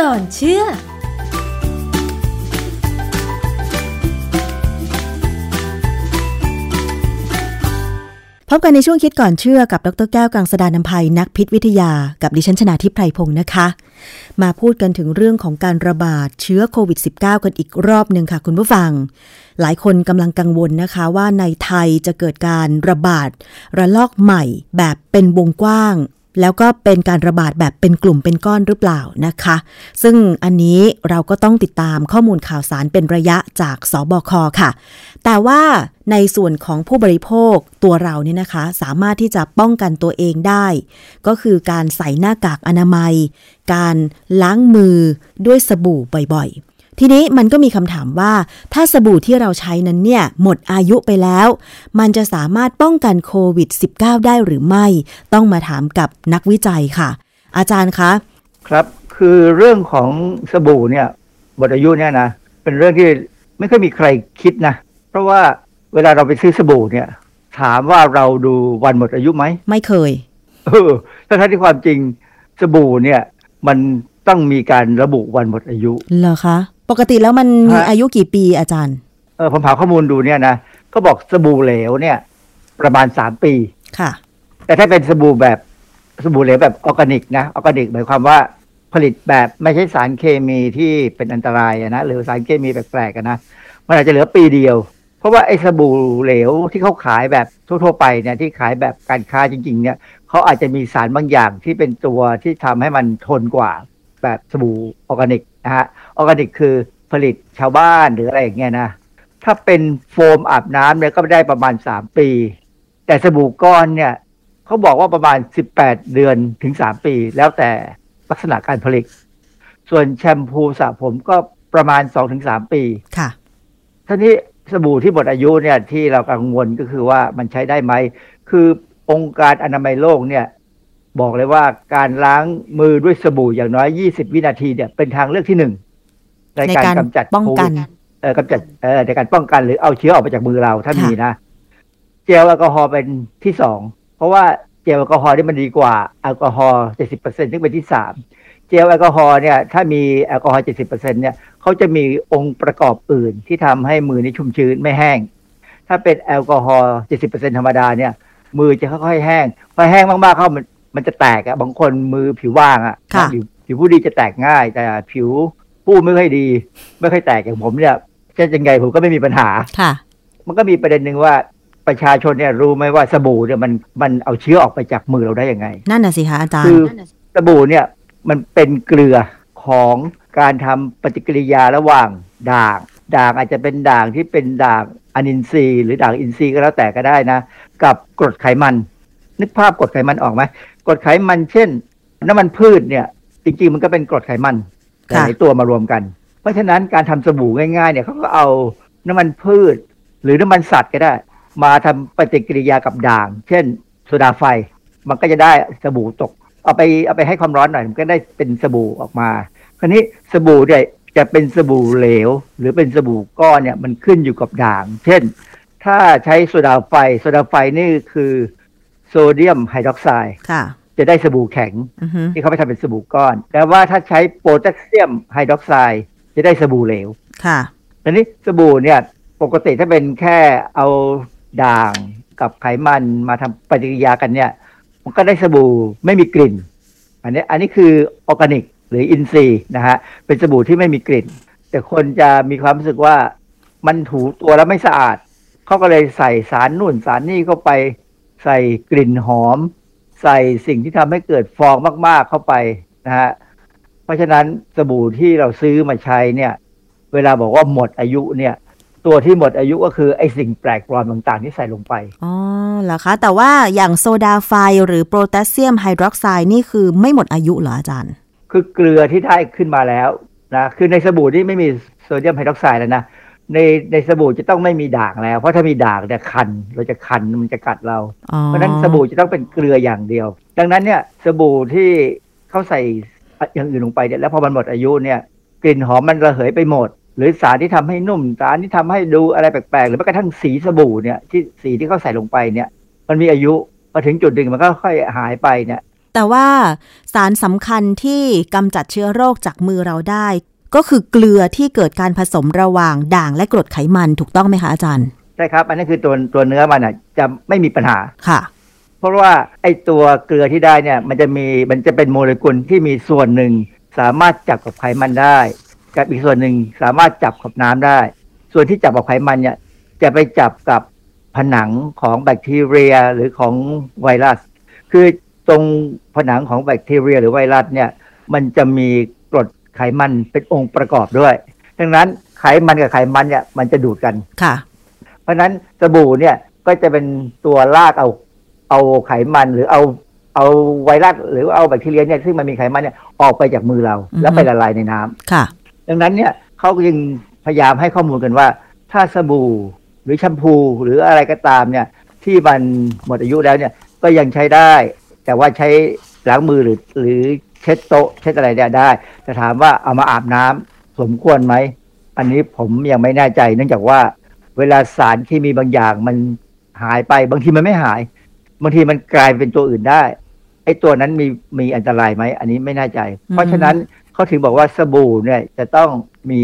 ก่อนเชื่อพบกันในช่วงคิดก่อนเชื่อกับ ดรแก้วกังสดานนภัยนักพิษวิทยา กับดิฉันชนาทิพไพรพงศ์นะคะ มาพูดกันถึงเรื่องของการระบาดเชื้อโควิด -19 กันอีกรอบหนึ่งค่ะคุณผู้ฟัง หลายคนกำลังกังวลนะคะว่าในไทยจะเกิดการระบาดระลอกใหม่แบบเป็นวงกว้าง แล้วก็เป็นการระบาดแบบเป็นกลุ่มเป็นก้อนหรือเปล่านะคะ ซึ่งอันนี้เราก็ต้องติดตามข้อมูลข่าวสารเป็นระยะจากสบคค่ะ แต่ว่าในส่วนของผู้บริโภคตัวเราเนี่ยนะคะ สามารถที่จะป้องกันตัวเองได้ ก็คือการใส่หน้ากากอนามัย การล้างมือด้วยสบู่บ่อยๆ ทีนี้มันก็มีคำถามว่า ถ้าสบู่ที่เราใช้นั้นเนี่ยหมดอายุไปแล้ว มันจะสามารถป้องกันโควิด -19 ได้หรือไม่ ต้องมาถามกับนักวิจัยค่ะ อาจารย์คะ ครับคือเรื่องของสบู่เนี่ยหมดอายุเนี่ยนะเป็นเรื่องที่ไม่ค่อยมีใครคิดนะ เพราะว่าเวลาเราไปซื้อสบู่เนี่ย ถามว่าเราดูวันหมดอายุไหมไม่เคยเออถ้าที่ความจริงสบู่เนี่ย มันต้องมีการระบุวันหมดอายุเหรอคะปกติแล้วมันมีอายุกี่ปีอาจารย์ เออผมหาข้อมูลดูเนี่ยนะก็บอกสบู่เหลวเนี่ย ประมาณสามปีค่ะ แต่ถ้าเป็นสบู่แบบสบู่เหลวแบบออร์แกนิกนะออร์แกนิกหมายความว่าผลิตแบบไม่ใช่สารเคมีที่เป็นอันตรายนะหรือสารเคมีแปลกๆนะมันอาจจะเหลือปีเดียว เพราะว่าไอ้สบู่เหลวที่เขาขายแบบทั่วๆไปเนี่ยที่ขายแบบการค้าจริง ๆ เนี่ยเขาอาจจะมีสารบางอย่างที่เป็นตัวที่ทำให้มันทนกว่าแบบสบู่ออร์แกนิก นะฮะออร์แกนิกคือผลิตชาวบ้านหรืออะไรอย่างเงี้ยนะ ถ้าเป็นโฟมอาบน้ำเนี่ยก็ได้ประมาณสามปี แต่สบู่ก้อนเนี่ยเขาบอกว่าประมาณสิบแปดเดือนถึงสามปี แล้วแต่ลักษณะการผลิต ส่วนแชมพูสระผมก็ประมาณสองถึงสามปีค่ะท่านี้สบู่ที่หมดอายุเนี่ยที่เรากังวลก็คือว่ามันใช้ได้ไหม คือองค์การอนามัยโลกเนี่ย บอกเลยว่าการล้างมือด้วยสบู่อย่างน้อย 20 วินาทีเนี่ยเป็นทางเลือกที่หนึ่งในการกำจัดป้องกันเออกำจัดเออในการป้องกันหรือเอาเชื้อออกไปจากมือเราถ้ามีนะ เจลแอลกอฮอล์เป็นที่สองเพราะว่าเจลแอลกอฮอล์ที่มันดีกว่าแอลกอฮอล์เจ็ดสิบเปอร์เซ็นต์ที่เป็นที่สามเจลแอลกอฮอล์เนี่ยถ้ามีแอลกอฮอล์เจ็ดสิบเปอร์เซ็นต์เนี่ยเขาจะมีองค์ประกอบอื่นที่ทำให้มือนี้ชุ่มชื้นไม่แห้ง ถ้าเป็นแอลกอฮอล์เจ็ดสิบเปอร์เซ็นธรรมดาเนี่ยมือจะค่อยๆแห้งพอแห้งมากๆเข้ามัน มันจะแตกอะบางคนมือผิวว่างอะผิวผิวผู้ดีจะแตกง่าย แต่ผิวผู้ไม่ค่อยดี ไม่ค่อยแตกอย่างผมเนี่ยจะยังไงผมก็ไม่มีปัญหาค่ะ มันก็มีประเด็นหนึ่งว่าประชาชนเนี่ยรู้ไหมว่าสบู่เนี่ยมันมันเอาเชื้อออกไปจากมือเราได้ยังไง นั่นน่ะสิคะอาจารย์คือสบู่เนี่ยมันเป็นเกลือของการทำปฏิกิริยาระหว่างด่าง ด่างอาจจะเป็นด่างที่เป็นด่างอนินทรีย์หรือด่างอินทรีย์ก็แล้วแต่ก็ได้นะ กับกรดไขมัน นึกภาพกรดไขมันออกไหม กรดไขมันเช่น น้ำมันพืชเนี่ยจริงๆมันก็เป็นกรดไขมันหลายตัวมารวมกัน เพราะฉะนั้นการทำสบู่ง่ายๆเนี่ยเขาก็เอาน้ำมันพืช หรือน้ำมันสัตว์ก็ได้ มาทำปฏิกิริยากับด่าง เช่นโซดาไฟ มันก็จะได้สบู่ตก เอาไปเอาไปให้ความร้อนหน่อยมันก็ได้เป็นสบู่ออกมา คราวนี้สบู่เนี่ยจะเป็นสบู่เหลว หรือเป็นสบู่ก้อนเนี่ยมันขึ้นอยู่กับด่าง เช่น ถ้าใช้โซดาไฟโซดาไฟนี่คือ โซเดียมไฮดรอกไซด์จะได้สบู่แข็ง ที่เขาไปทำเป็นสบู่ก้อน แต่ว่าถ้าใช้โพแทสเซียมไฮดรอกไซด์จะได้สบู่เหลว ค่ะทีนี้สบู่เนี่ยปกติถ้าเป็นแค่เอาด่างกับไขมันมาทำปฏิกิริยากันเนี่ย มันก็ได้สบู่ไม่มีกลิ่น อันนี้อันนี้คือออร์แกนิกหรืออินทรีย์นะฮะ เป็นสบู่ที่ไม่มีกลิ่น แต่คนจะมีความรู้สึกว่ามันถูตัวแล้วไม่สะอาด เขาก็เลยใส่สารนู่นสารนี่เข้าไป ใส่กลิ่นหอม ใส่สิ่งที่ทำให้เกิดฟองมาก ๆเข้าไปนะฮะเพราะฉะนั้นสบู่ที่เราซื้อมาใช้เนี่ย เวลาบอกว่าหมดอายุเนี่ย ตัวที่หมดอายุก็คือไอ้สิ่งแปลกปลอมต่างๆที่ใส่ลงไปอ๋อเหรอคะ แต่ว่าอย่างโซดาไฟหรือโพแทสเซียมไฮดรอกไซด์นี่คือไม่หมดอายุเหรออาจารย์ คือเกลือที่ได้ขึ้นมาแล้วนะคือในสบู่ที่ไม่มีโซเดียมไฮดรอกไซด์แล้วนะ ในในสบู่จะต้องไม่มีด่างแล้ว เพราะถ้ามีด่างเนี่ยคันเราจะคันมันจะกัดเรา เพราะนั้นสบู่จะต้องเป็นเกลืออย่างเดียว ดังนั้นเนี่ยสบู่ที่เขาใส่อย่างอื่นลงไปเนี่ยแล้วพอมันหมดอายุเนี่ยกลิ่นหอมมันระเหยไปหมด หรือสารที่ทำให้นุ่มสารที่ทำให้ดูอะไรแปลกๆ หรือแม้กระทั่งสีสบู่เนี่ยที่สีที่เขาใส่ลงไปเนี่ย มันมีอายุมาถึงจุดหนึ่งมันก็ค่อยหายไปเนี่ยแต่ว่าสารสำคัญที่กำจัดเชื้อโรคจากมือเราได้ ก็คือเกลือที่เกิดการผสมระหว่างด่างและกรดไขมันถูกต้องไหมคะอาจารย์ ใช่ครับ อันนี้คือตัวตัวเนื้อมันอะจะไม่มีปัญหาค่ะ เพราะว่าไอ้ตัวเกลือที่ได้เนี่ยมันจะมีมันจะเป็นโมเลกุลที่มีส่วนหนึ่ง สามารถจับกับไขมันได้ กับอีกส่วนหนึ่งสามารถจับกับน้ำได้ ส่วนที่จับกับไขมันเนี่ยจะไปจับกับผนังของแบคทีเรียหรือของไวรัส คือตรงผนังของแบคทีเรียหรือไวรัสเนี่ย มันจะมีกรด ไขมันเป็นองค์ประกอบด้วย ดังนั้นไขมันกับไขมันเนี่ยมันจะดูดกันค่ะ เพราะฉะนั้นสบู่เนี่ยก็จะเป็นตัวลากเอาเอาไขมันหรือเอาเอาไวรัสหรือเอาแบคทีเรียเนี่ยซึ่งมันมีไขมันเนี่ยออกไปจากมือเราอือฮึแล้วไปละลายในน้ำค่ะ ดังนั้นเนี่ยเขาก็ยังพยายามให้ข้อมูลกันว่า ถ้าสบู่หรือแชมพูหรืออะไรก็ตามเนี่ย ที่มันหมดอายุแล้วเนี่ยก็ยังใช้ได้ แต่ว่าใช้ล้างมือหรือหรือ เช็ดโต๊ะเช็ดอะไรเนี่ยได้ แต่ถามว่าเอามาอาบน้ำสมควรไหม อันนี้ผมยังไม่แน่ใจ เนื่องจากว่า เวลาสารเคมีบางอย่างมันหายไปบางทีมันไม่หาย บางทีมันกลายเป็นตัวอื่นได้ไอ้ตัวนั้นมีมีอันตรายไหมอันนี้ไม่แน่ใจ เพราะฉะนั้นเขาถึงบอกว่าสบู่เนี่ยจะต้องมี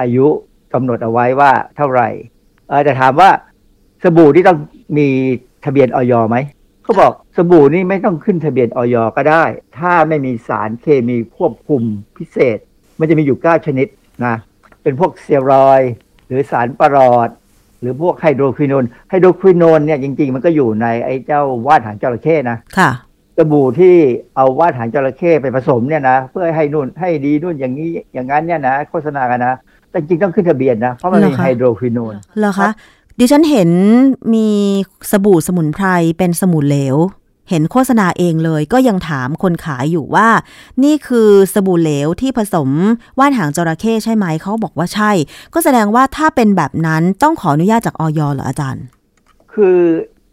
อายุกำหนดเอาไว้ว่าเท่าไหร่เออแต่ถามว่าสบู่ที่ต้องมีทะเบียนออยไหม เขาบอกสบู่นี่ไม่ต้องขึ้นทะเบียนออยก็ได้ ถ้าไม่มีสารเคมีควบคุมพิเศษ มันจะมีอยู่เก้าชนิดนะ เป็นพวกสเซียรอยด์หรือสารประหลอด หรือพวกไฮโดรควินอนไฮโดรควินอนเนี่ยจริง ๆ มันก็อยู่ในไอ้เจ้าว่านหางจระเข้นะค่ะสบู่ที่เอาว่านหางจระเข้ไปผสมเนี่ยนะเพื่อให้นู่นให้ดีนู่นอย่างนี้อย่างนั้นเนี่ยนะโฆษณากันนะแต่จริงๆต้องขึ้นทะเบียนนะ เพราะมันมีเหรอคะไฮโดรควินอนเหรอครัคะบ ดิฉันเห็นมีสบู่สมุนไพรเป็นสมุนเหลว เห็นโฆษณาเองเลยก็ยังถามคนขายอยู่ว่า นี่คือสบู่เหลวที่ผสมว่านหางจระเข้ใช่ไหมเขาบอกว่าใช่ ก็แสดงว่าถ้าเป็นแบบนั้นต้องขออนุญาตจากออยเหรออาจารย์ คือ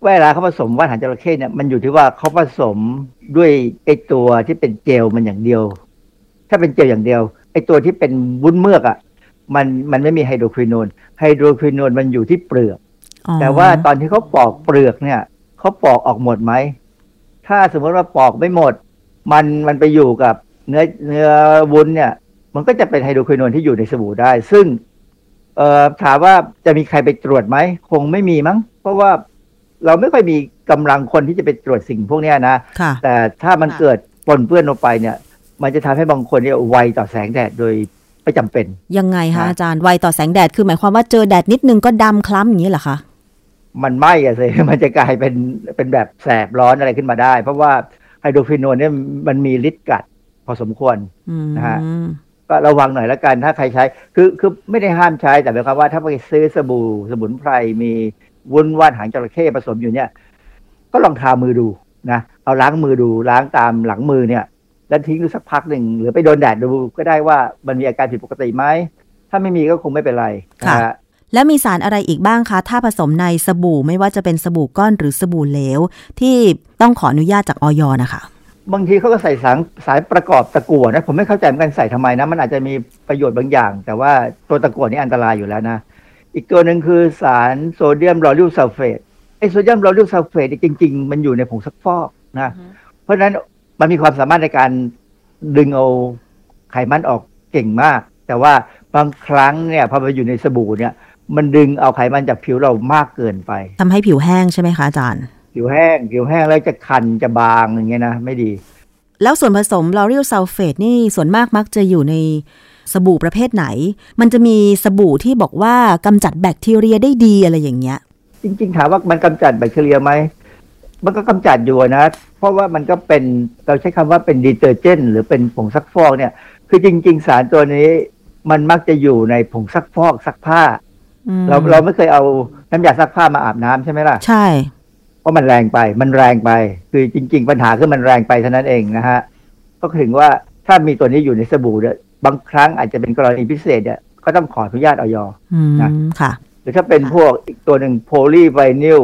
เวลาเขาผสมว่านหางจระเข้เนี่ยมันอยู่ที่ว่าเขาผสมด้วยไอตัวที่เป็นเจลมันอย่างเดียว ถ้าเป็นเจลอย่างเดียวไอตัวที่เป็นวุ้นเมือกอะ่ะ มันมันไม่มีไฮโดรควินอนไฮโดรควินอนมันอยู่ที่เปลือกอ๋อแต่ว่าตอนที่เขาปอกเปลือกเนี่ยเขาปอกออกหมดไหม ถ้าสมมติว่าปอกไม่หมด มันมันไปอยู่กับเนื้อเนื้อวุ้นเนี่ย มันก็จะเป็นไฮโดรควินอนที่อยู่ในสบู่ได้ ซึ่งเอ่อถามว่าจะมีใครไปตรวจไหม คงไม่มีมั้ง เพราะว่าเราไม่ค่อยมีกำลังคนที่จะไปตรวจสิ่งพวกเนี้ยนะค่ะแต่ถ้ามันค่ะเกิดปนเปื้อนลงไปเนี่ย มันจะทำให้บางคนเนี่ยไวต่อแสงแดดโดย ไม่จำเป็น ยังไงคะนะอาจารย์ไวต่อแสงแดดคือหมายความว่าเจอแดดนิดนึงก็ดำคล้ำอย่างนี้เหรอคะมันไหม้อะสิมันจะกลายเป็นเป็นแบบแสบร้อนอะไรขึ้นมาได้ เพราะว่าไฮโดรควินอนเนี่ยมันมีฤทธิ์กัดพอสมควรอืมนะฮะก็ระวังหน่อยแล้วกันถ้าใครใช้ คือคือไม่ได้ห้ามใช้แต่หมายความว่าถ้าไปซื้อสบู่สมุนไพรมีวุ้นว่านหางจระเข้ผสมอยู่เนี่ย ก็ลองทามือดูนะเอาล้างมือดูล้างตามหลังมือเนี่ย แล้วทิ้งดูสักพักหนึ่งหรือไปโดนแดดดูก็ได้ว่ามันมีอาการผิดปกติไหมถ้าไม่มีก็คงไม่เป็นไรนะฮะแล้วมีสารอะไรอีกบ้างคะ ถ้าผสมในสบู่ไม่ว่าจะเป็นสบู่ก้อนหรือสบู่เหลว ที่ต้องขออนุญาตจากออยนะคะบางทีเขาก็ใส่สารสารประกอบตะกั่วนะผมไม่เข้าใจเหมือนกันใส่ทำไมนะ มันอาจจะมีประโยชน์บางอย่าง แต่ว่าตัวตะกั่วนี่อันตรายอยู่แล้วนะ อีกตัวหนึ่งคือสาร sodium lauryl sulfate ไอ้ sodium lauryl sulfate จริง ๆ มันอยู่ในผงซักฟอกนะ เพราะฉะนั้น มันมีความสามารถในการดึงเอาไขมันออกเก่งมาก แต่ว่าบางครั้งเนี่ยพอไปอยู่ในสบู่เนี่ย มันดึงเอาไขมันจากผิวเรามากเกินไปทำให้ผิวแห้งใช่ไหมคะอาจารย์ ผิวแห้ง ผิวแห้งแล้วจะคันจะบางอย่างเงี้ยนะไม่ดี แล้วส่วนผสม lauryl sulfate นี่ส่วนมากมักจะอยู่ในสบู่ประเภทไหน มันจะมีสบู่ที่บอกว่ากำจัดแบคทีเรียได้ดีอะไรอย่างเงี้ย จริง ๆ ถามว่ามันกำจัดแบคทีเรียไหม มันก็กำจัดอยู่นะ เพราะว่ามันก็เป็นเราใช้คำว่าเป็น detergent หรือเป็นผงซักฟอกเนี่ย คือจริง ๆ สารตัวนี้มันมักจะอยู่ในผงซักฟอกซักผ้าอืมเราเราไม่เคยเอาน้ำยาซักผ้ามาอาบน้ำใช่ไหมล่ะ ใช่เพราะมันแรงไป มันแรงไป คือจริง ๆ ปัญหาคือมันแรงไปเท่านั้นเองนะฮะ ก็ถึงว่าถ้ามีตัวนี้อยู่ในสบู่เนี่ยบางครั้งอาจจะเป็นกรณีพิเศษเนี่ยก็ต้องขออนุญาตออยอืมนะค่ะหรือถ้าเป็นค่ะพวกอีกตัวหนึ่งโพลีไวนิล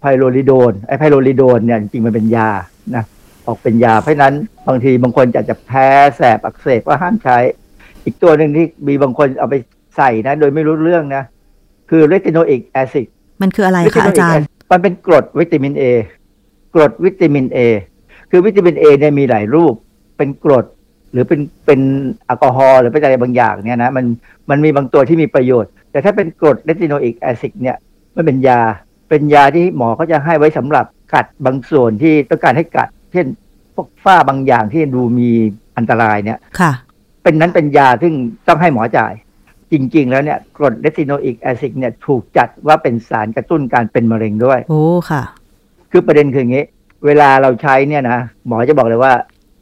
ไพโรลิโดนไอไพโรลิโดนเนี่ยจริงๆมันเป็นยานะออกเป็นยาเพราะฉะนั้นบางทีบางคนอาจจะแพ้แสบอักเสบก็ห้ามใช้ อีกตัวหนึ่งที่มีบางคนเอาไปใส่นะ โดยไม่รู้เรื่องนะ คือ retinoic acidมันคืออะไรคะอาจารย์ มันเป็นกรดวิตามินเอกรดวิตามินเอคือวิตามินเอเนี่ยมีหลายรูปเป็นกรดหรือเป็นเป็นแอลกอฮอล์หรือเป็นอะไรบางอย่างเนี่ยนะมันมันมีบางตัวที่มีประโยชน์ แต่ถ้าเป็นกรด retinoic acid เนี่ยมันเป็นยา เป็นยาที่หมอเขาจะให้ไว้สำหรับกัดบางส่วนที่ต้องการให้กัด เช่นพวกฝ้าบางอย่างที่ดูมีอันตรายเนี่ยค่ะ เป็นนั้นเป็นยาซึ่งต้องให้หมอจ่าย จริง ๆ แล้วเนี่ยกรด retinoic acid เนี่ยถูกจัดว่าเป็นสารกระตุ้นการเป็นมะเร็งด้วย โอ้ค่ะ คือประเด็นคืออย่างนี้ เวลาเราใช้เนี่ยนะหมอจะบอกเลยว่า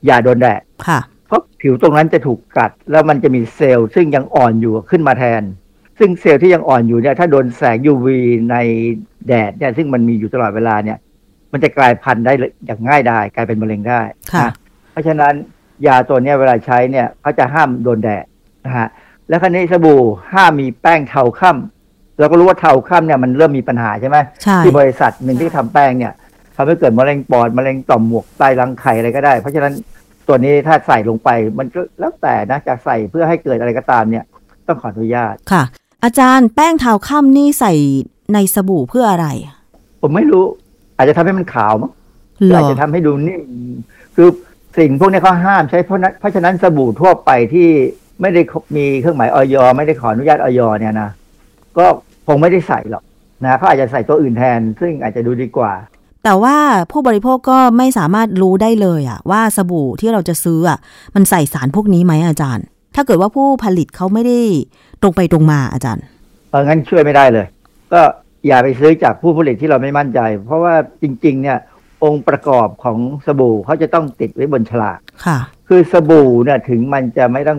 อย่าโดนแดดค่ะ เพราะผิวตรงนั้นจะถูกกัด แล้วมันจะมีเซลล์ซึ่งยังอ่อนอยู่ขึ้นมาแทน ซึ่งเซลล์ที่ยังอ่อนอยู่เนี่ยถ้าโดนแสง UV ในแดดเนี่ยซึ่งมันมีอยู่ตลอดเวลาเนี่ย มันจะกลายพันธุ์ได้อย่างง่ายได้กลายเป็นมะเร็งได้ค่ะนะเพราะฉะนั้นยาตัวเนี้ยเวลาใช้เนี่ยเขาจะห้ามโดนแดดนะฮะแล้วคราวนี้สบู่ห้ามมีแป้งเทาค่ำเราก็รู้ว่าเทาค่ำเนี่ยมันเริ่มมีปัญหาใช่ไหมใช่ที่บริษัทหนึ่งที่ทำแป้งเนี่ยทำให้เกิดมะเร็งปอดมะเร็งต่อมหมวกไตรังไข่อะไรก็ได้ เพราะฉะนั้นตัวนี้ถ้าใส่ลงไปมันก็แล้วแต่นะจะใส่เพื่อให้เกิดอะไรก็ตามเนี่ย ต้องขออนุญาตค่ะ อาจารย์แป้งเท้าค่ำนี่ใส่ในสบู่เพื่ออะไร ผมไม่รู้ อาจจะทำให้มันขาวมั้งหรอาจอจะทำให้ดูนิ่มคือสิ่งพวกนี้เขาห้ามใช้เพราะนั้นเพราะฉะนั้นสบู่ทั่วไปที่ไม่ได้มีเครื่องหมายออยไม่ได้ขออนุญาตออยเนี่ยนะก็คงไม่ได้ใส่หรอกนะเขาอาจจะใส่ตัวอื่นแทน ซึ่งอาจจะดูดีกว่า แต่ว่าผู้บริโภคก็ไม่สามารถรู้ได้เลยอะว่าสบู่ที่เราจะซื้ออะมันใส่สารพวกนี้ไหมอาจารย์ ถ้าเกิดว่าผู้ผลิตเขาไม่ได้ตรงไปตรงมาอาจารย์เอองั้นช่วยไม่ได้เลย ก็อย่าไปซื้อจากผู้ผลิตที่เราไม่มั่นใจ เพราะว่าจริง ๆ เนี่ย องค์ประกอบของสบู่เขาจะต้องติดไว้บนฉลากค่ะ คือสบู่เนี่ยถึงมันจะไม่ต้อง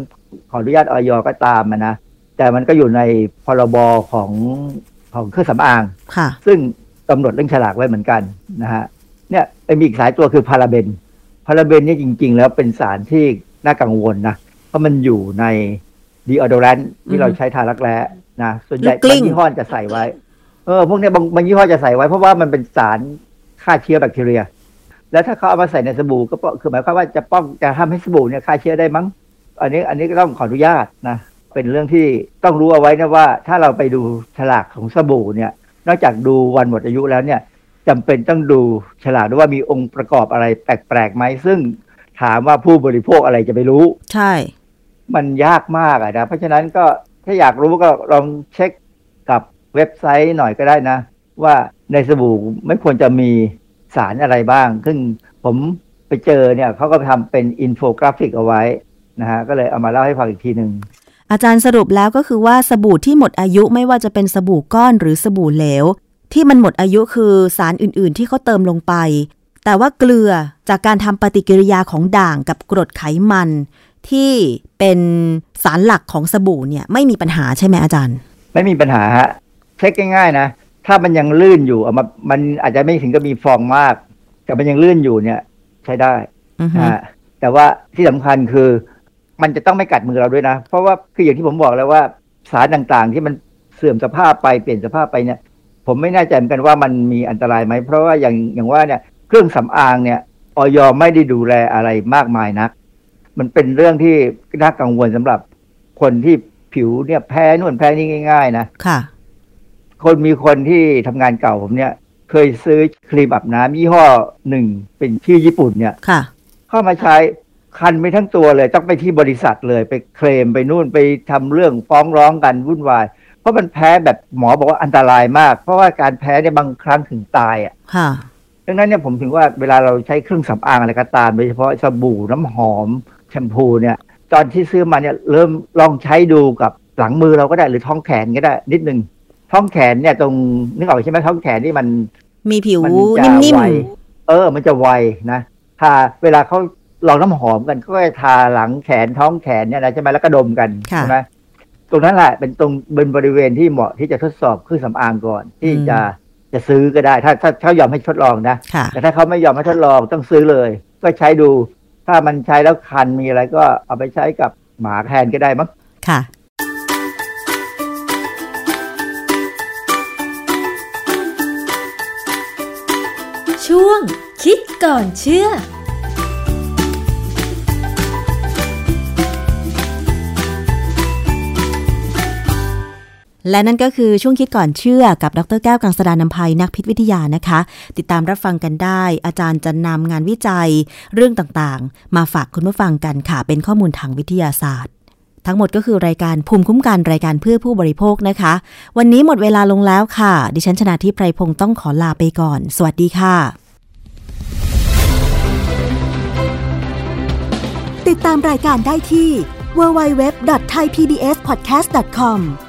ขออนุญาตออยก็ตามอะนะแต่มันก็อยู่ในพรบของของเครื่องสำอางค่ะ ซึ่งกำหนดเรื่องฉลากไว้เหมือนกันนะฮะเนี่ยมีอีกสายตัวคือพาราเบนพาราเบนเนี่ยจริง ๆ แล้วเป็นสารที่น่ากังวลนะ เพราะมันอยู่ในดีออโดแรนที่เราใช้ทารักแร้นะส่วนใหญ่ลูกกลิ้บางงยี่ห้อจะใส่ไว้ เออ พวกเนี้ยบางบางยี่ห้อจะใส่ไว้ เพราะว่ามันเป็นสารฆ่าเชื้อแบคทีเรีย แล้วถ้าเขาเอามาใส่ในสบู่ก็ป้องคือหมายความว่าจะป้องจะทำให้สบู่เนี่ยฆ่าเชื้อได้มั้ง อันนี้อันนี้ก็ต้องขออนุญาตนะเป็นเรื่องที่ต้องรู้เอาไว้นะว่า ถ้าเราไปดูฉลากของสบู่เนี่ย นอกจากดูวันหมดอายุแล้วเนี่ยจำเป็นต้องดูฉลากด้วยว่ามีองค์ประกอบอะไรแปลกๆไหมซึ่งถามว่าผู้บริโภคอะไรจะไปรู้ ใช่ มันยากมากอะนะ เพราะฉะนั้นก็ถ้าอยากรู้ก็ลองเช็คกับเว็บไซต์หน่อยก็ได้นะ ว่าในสบู่ไม่ควรจะมีสารอะไรบ้าง ซึ่งผมไปเจอเนี่ยเขาก็ทำเป็นอินโฟกราฟิกเอาไว้นะฮะก็เลยเอามาเล่าให้ฟังอีกทีหนึ่งอาจารย์สรุปแล้วก็คือว่าสบู่ที่หมดอายุไม่ว่าจะเป็นสบู่ก้อนหรือสบู่เหลว ที่มันหมดอายุคือสารอื่น ๆ ที่เขาเติมลงไป แต่ว่าเกลือจากการทำปฏิกิริยาของด่างกับกรดไขมัน ที่เป็นสารหลักของสบู่เนี่ยไม่มีปัญหาใช่ไหมอาจารย์ ไม่มีปัญหาฮะเช็คง่ายๆนะ ถ้ามันยังลื่นอยู่เอามามันอาจจะไม่ถึงกับมีฟองมาก แต่มันยังลื่นอยู่เนี่ย ใช้ได้อือฮึนะฮะแต่ว่าที่สำคัญคือ มันจะต้องไม่กัดมือเราด้วยนะ เพราะว่าคืออย่างที่ผมบอกแล้วว่าสารต่างๆที่มันเสื่อมสภาพไปเปลี่ยนสภาพไปเนี่ย ผมไม่แน่ใจเหมือนกันว่ามันมีอันตรายไหมเพราะว่าอย่างอย่างว่าเนี่ยเครื่องสำอางเนี่ยออยไม่ได้ดูแลอะไรมากมายนัก มันเป็นเรื่องที่น่ากังวลสำหรับคนที่ผิวเนี่ยแพ้นู่นแพ้นี่ง่าย ๆ นะค่ะ คนมีคนที่ทำงานเก่าผมเนี่ย เคยซื้อครีมอาบน้ำยี่ห้อหนึ่งเป็นชื่อญี่ปุ่นเนี่ยค่ะเข้ามาใช้คันไปทั้งตัวเลย ต้องไปที่บริษัทเลยไปเคลมไปนู่นไปทำเรื่องฟ้องร้องกันวุ่นวาย เพราะมันแพ้แบบหมอบอกว่าอันตรายมาก เพราะว่าการแพ้เนี่ยบางครั้งถึงตายอะค่ะดังนั้นเนี่ยผมถึงว่าเวลาเราใช้เครื่องสำอางอะไรก็ตามโดยเฉพาะสบู่น้ำหอม แชมพูเนี่ย ตอนที่ซื้อมาเนี่ยเริ่มลองใช้ดูกับหลังมือเราก็ได้หรือท้องแขนก็ได้ นิดนึงท้องแขนเนี่ยตรงนึกออกใช่ไหมท้องแขนที่มัน มีผิวมันจะนิ่มไวเออ มันจะไวนะทาเวลาเขาลองน้ำหอมกันก็จะทาหลังแขนท้องแขนเนี่ยนะใช่ไหมแล้วก็ดมกันค่ะใช่ไหมตรงนั้นแหละเป็นตรงเป็นบริเวณที่เหมาะที่จะทดสอบเครื่องสำอางก่อน ที่จะจะซื้อก็ได้ ถ้าถ้าเขายอมให้ทดลองนะๆค่ะแต่ถ้าเขาไม่ยอมให้ทดลองต้องซื้อเลย ก็ใช้ดู ถ้ามันใช้แล้วคันมีอะไรก็เอาไปใช้กับหมาแทนก็ได้มั้งค่ะช่วงคิดก่อนเชื่อ และนั่นก็คือช่วงคิดก่อนเชื่อกับดรแก้วกังสดานนภัยนักพิษวิทยานะคะ ติดตามรับฟังกันได้ อาจารย์จะนำงานวิจัยเรื่องต่างๆ มาฝากคุณผู้ฟังกันค่ะ เป็นข้อมูลทางวิทยาศาสตร์ ทั้งหมดก็คือรายการภูมิคุ้มกันรายการเพื่อผู้บริโภคนะคะ วันนี้หมดเวลาลงแล้วค่ะ ดิฉันชนะทิพไพรพงศ์ต้องขอลาไปก่อน สวัสดีค่ะ ติดตามรายการได้ที่ www.thaipbspodcast.com